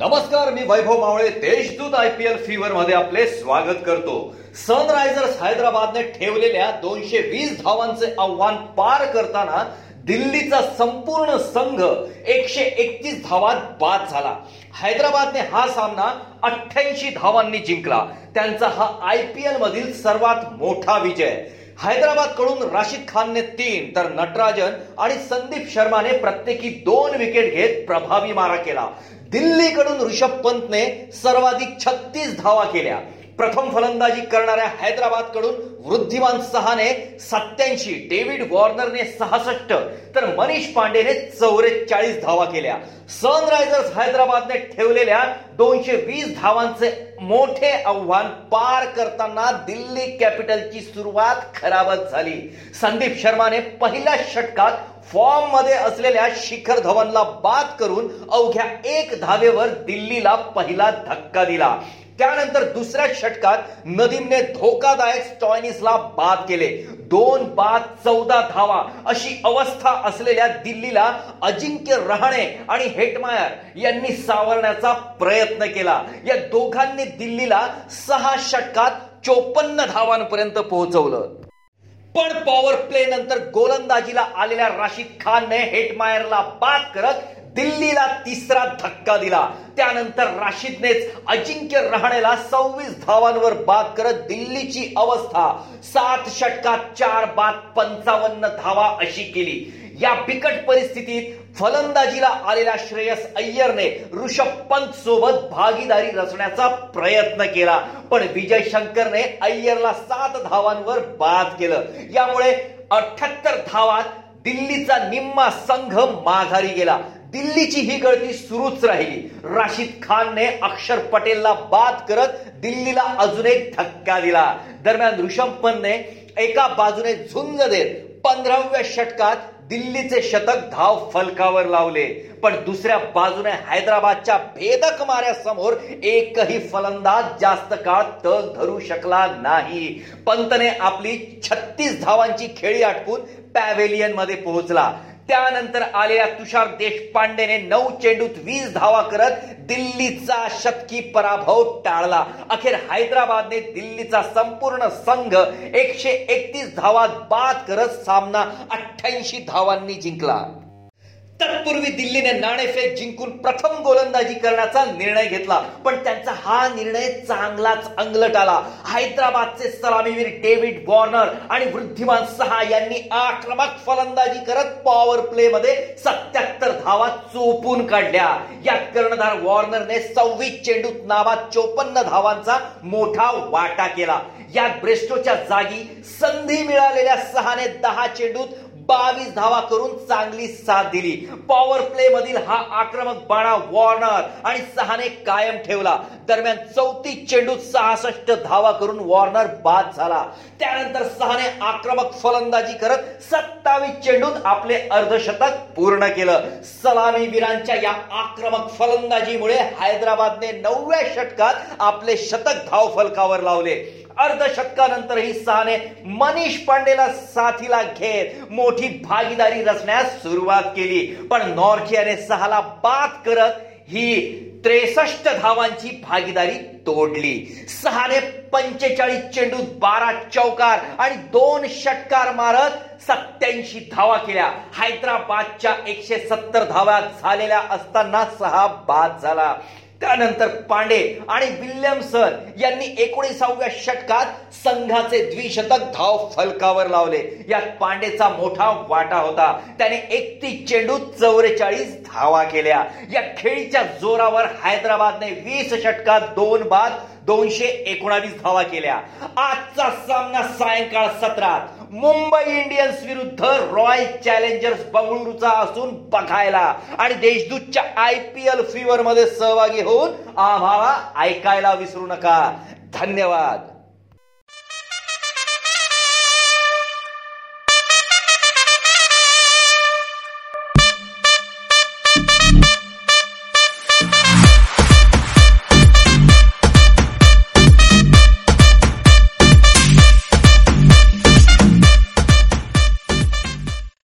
नमस्कार मी Vaibhav Mawale Deshdoot I P L fever मध्ये आपले स्वागत करतो. सनरायझर्स हैदराबादने ठेवलेल्या दोनशे वीस धावांचे आव्हान पार करताना दिल्लीचा संपूर्ण संघ एकशे एकतीस धावात बाद झाला. हैदराबादने हा सामना अठ्ठ्याऐंशी धावांनी जिंकला. त्यांचा हा आय पी एल मधील सर्वात मोठा विजय. हैदराबादकडून राशिद खानने तीन तर नटराजन आणि संदीप शर्माने प्रत्येकी दोन विकेट घेत प्रभावी मारा केला. दिल्लीकडून ऋषभ पंतने सर्वाधिक छत्तीस धावा केल्या. प्रथम फलंदाजी करणाऱ्या हैदराबादकडून वृद्धिमान सहाने सत्याऐंशी डेव्हिड वॉर्नरने सहासष्ट तर मनीष पांडेने चौवेचाळीस धावा केल्या. सनरायझर्स हैदराबादने ठेवलेल्या दोनशे वीस धावांचे मोठे आव्हान पार करताना दिल्ली कॅपिटलची सुरुवात खराबच झाली. संदीप शर्माने पहिल्या षटकात फॉर्ममध्ये असलेल्या शिखर धवनला बाद करून अवघ्या एक धावेवर दिल्लीला पहिला धक्का दिला. त्यानंतर दुसऱ्या षटकात नदीमने धोकादायक स्टॉयनिसला बाद केले. दोन बाद चौदा धावा अशी अवस्था असलेल्या दिल्लीला अजिंक्य रहाणे आणि हेटमायर यांनी सावरण्याचा प्रयत्न केला. या दोघांनी दिल्लीला सहा षटकात चोपन्न धावांपर्यंत पोहोचवलं. पण पॉवर प्ले नंतर गोलंदाजीला आलेल्या राशिद खानने हेटमायरला बाद करत दिल्लीला तिसरा धक्का दिला. त्यानंतर राशिदनेच अजिंक्य रहाणेला सव्वीस धावांवर बाद करत दिल्लीची अवस्था. सात षटकात चार बाद पंचावन्न धावा अशी केली. या बिकट परिस्थितीत फलंदाजीला आलेल्या श्रेयस अय्यरने ऋषभ पंत सोबत भागीदारी रचण्याचा प्रयत्न केला. पण विजय शंकरने अय्यरला सात धावांवर बाद केलं. यामुळे अठ्याहत्तर धावात दिल्लीचा निम्मा संघ माघारी गेला. दिल्लीची ही गळती सुरूच राहिली. राशिद खानने अक्षर पटेलला बाद करत दिल्लीला अजून एक धक्का दिला. दरम्यान ऋषभ पंतने एका बाजूने झुंज देत पंधराव्या षटकात दिल्लीचे शतक धाव फलकावर लावले. पण दुसऱ्या बाजूने हैदराबादच्या भेदक माऱ्यासमोर एकही फलंदाज जास्त काळ तग धरू शकला नाही. पंतने आपली छत्तीस धावांची खेळी आटपून पॅव्हेलियनमध्ये पोहोचला. त्यानंतर आलेल्या तुषार देशपांडेने नऊ चेंडूत वीस धावा करत दिल्लीचा शतकी पराभव टाळला. अखेर हैदराबादने दिल्लीचा संपूर्ण संघ एकशे एकतीस धावात बाद करत सामना अठ्ठ्याऐंशी धावांनी जिंकला. तत्पूर्वी दिल्लीने नाणेफेक जिंकून प्रथम गोलंदाजी करण्याचा निर्णय घेतला. पण त्यांचा हा निर्णय चांगलाच अंगलट आला. हैदराबादचे सलामीवीर डेव्हिड वॉर्नर आणि वृद्धिमान सहा यांनी आक्रमक फलंदाजी करत पॉवर प्ले मध्ये सत्याहत्तर धावा चोपून काढल्या. यात कर्णधार वॉर्नरने सव्वीस चेंडूत नावात चोपन्न धावांचा मोठा वाटा केला. यात ब्रेस्टोच्या जागी संधी मिळालेल्या सहाने दहा चेंडूत बावीस धावा करून चांगली साथ दिली. पॉवर प्ले मधील हा आक्रमक बाणा वॉर्नर आणि सहाने कायम ठेवला. दरम्यान चौतीस चेंडूत सहासष्ट धावा करून वॉर्नर बाद झाला. त्यानंतर सहाने आक्रमक फलंदाजी करत सत्तावीस चेंडूत आपले अर्धशतक पूर्ण केलं. सलामी वीरांच्या या आक्रमक फलंदाजीमुळे हैदराबादने नवव्या षटकात आपले शतक धाव फलकावर लावले. अर्धशतकानंतरही सहाने मनीष पांडेला साथीला घेत मोठी भागीदारी रचण्यास सुरुवात केली. पण नॉर्थियाने सहाला बाद करत ही त्रेसष्ट धावांची भागीदारी तोडली. सहाने पंचेचाळीस चेंडूत बारा चौकार आणि दोन षटकार मारत सत्याऐंशी धावा केल्या. हैदराबादच्या एकशे सत्तर धाव्यात झालेल्या असताना सहा बाद झाला. त्यानंतर पांडे आणि विल्यमसन यांनी एकोणीसाव्या षटकात संघाचे द्विशतक धाव फलकावर लावले. यात पांडेचा मोठा वाटा होता. त्याने एकतीस चेंडू चौवेचाळीस धावा केल्या. या खेळीच्या जोरावर हैदराबादने वीस षटकात दोन बाद दोनशे एकोणावीस धावा केल्या. आजचा सामना सायंकाळ सत्रात. मुंबई इंडियन्स विरुद्ध रॉयल चॅलेंजर्स बंगळुरूचा असून बघायला. आणि देशदूतच्या आय पी एल फीवर मध्ये सहभागी होऊन आम्हाला ऐकायला विसरू नका. धन्यवाद.